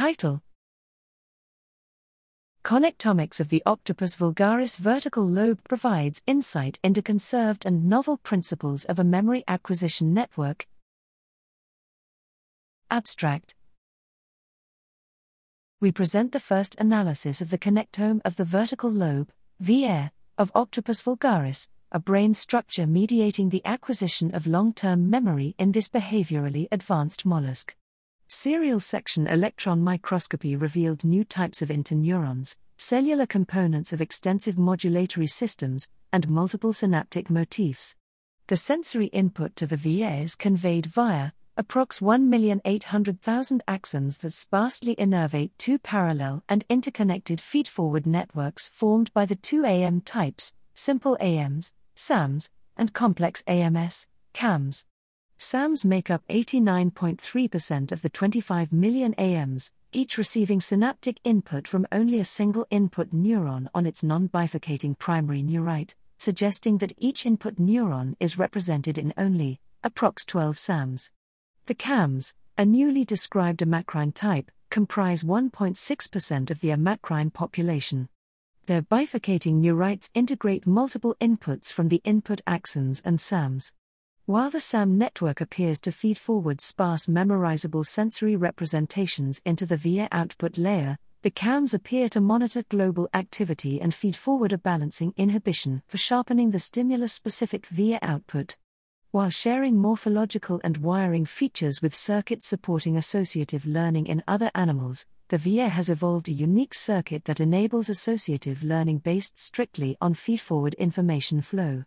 Title Connectomics of the Octopus vulgaris vertical lobe provides insight into conserved and novel principles of a memory acquisition network. Abstract We present the first analysis of the connectome of the vertical lobe, VL, of Octopus vulgaris, a brain structure mediating the acquisition of long term memory in this behaviorally advanced mollusk. Serial section electron microscopy revealed new types of interneurons, cellular components of extensive modulatory systems, and multiple synaptic motifs. The sensory input to the VL is conveyed via approx 1,800,000 axons that sparsely innervate two parallel and interconnected feedforward networks formed by the two AM types, simple AMs, SAMs, and complex AMS, CAMs. SAMs make up 89.3% of the 25 million AMs, each receiving synaptic input from only a single input neuron on its non bifurcating primary neurite, suggesting that each input neuron is represented in only, approx 12 SAMs. The CAMs, a newly described amacrine type, comprise 1.6% of the amacrine population. Their bifurcating neurites integrate multiple inputs from the input axons and SAMs. While the SAM network appears to feed forward sparse memorizable sensory representations into the VL output layer, the CAMs appear to monitor global activity and feed forward a balancing inhibition for sharpening the stimulus specific VL output. While sharing morphological and wiring features with circuits supporting associative learning in other animals, the VL has evolved a unique circuit that enables associative learning based strictly on feedforward information flow.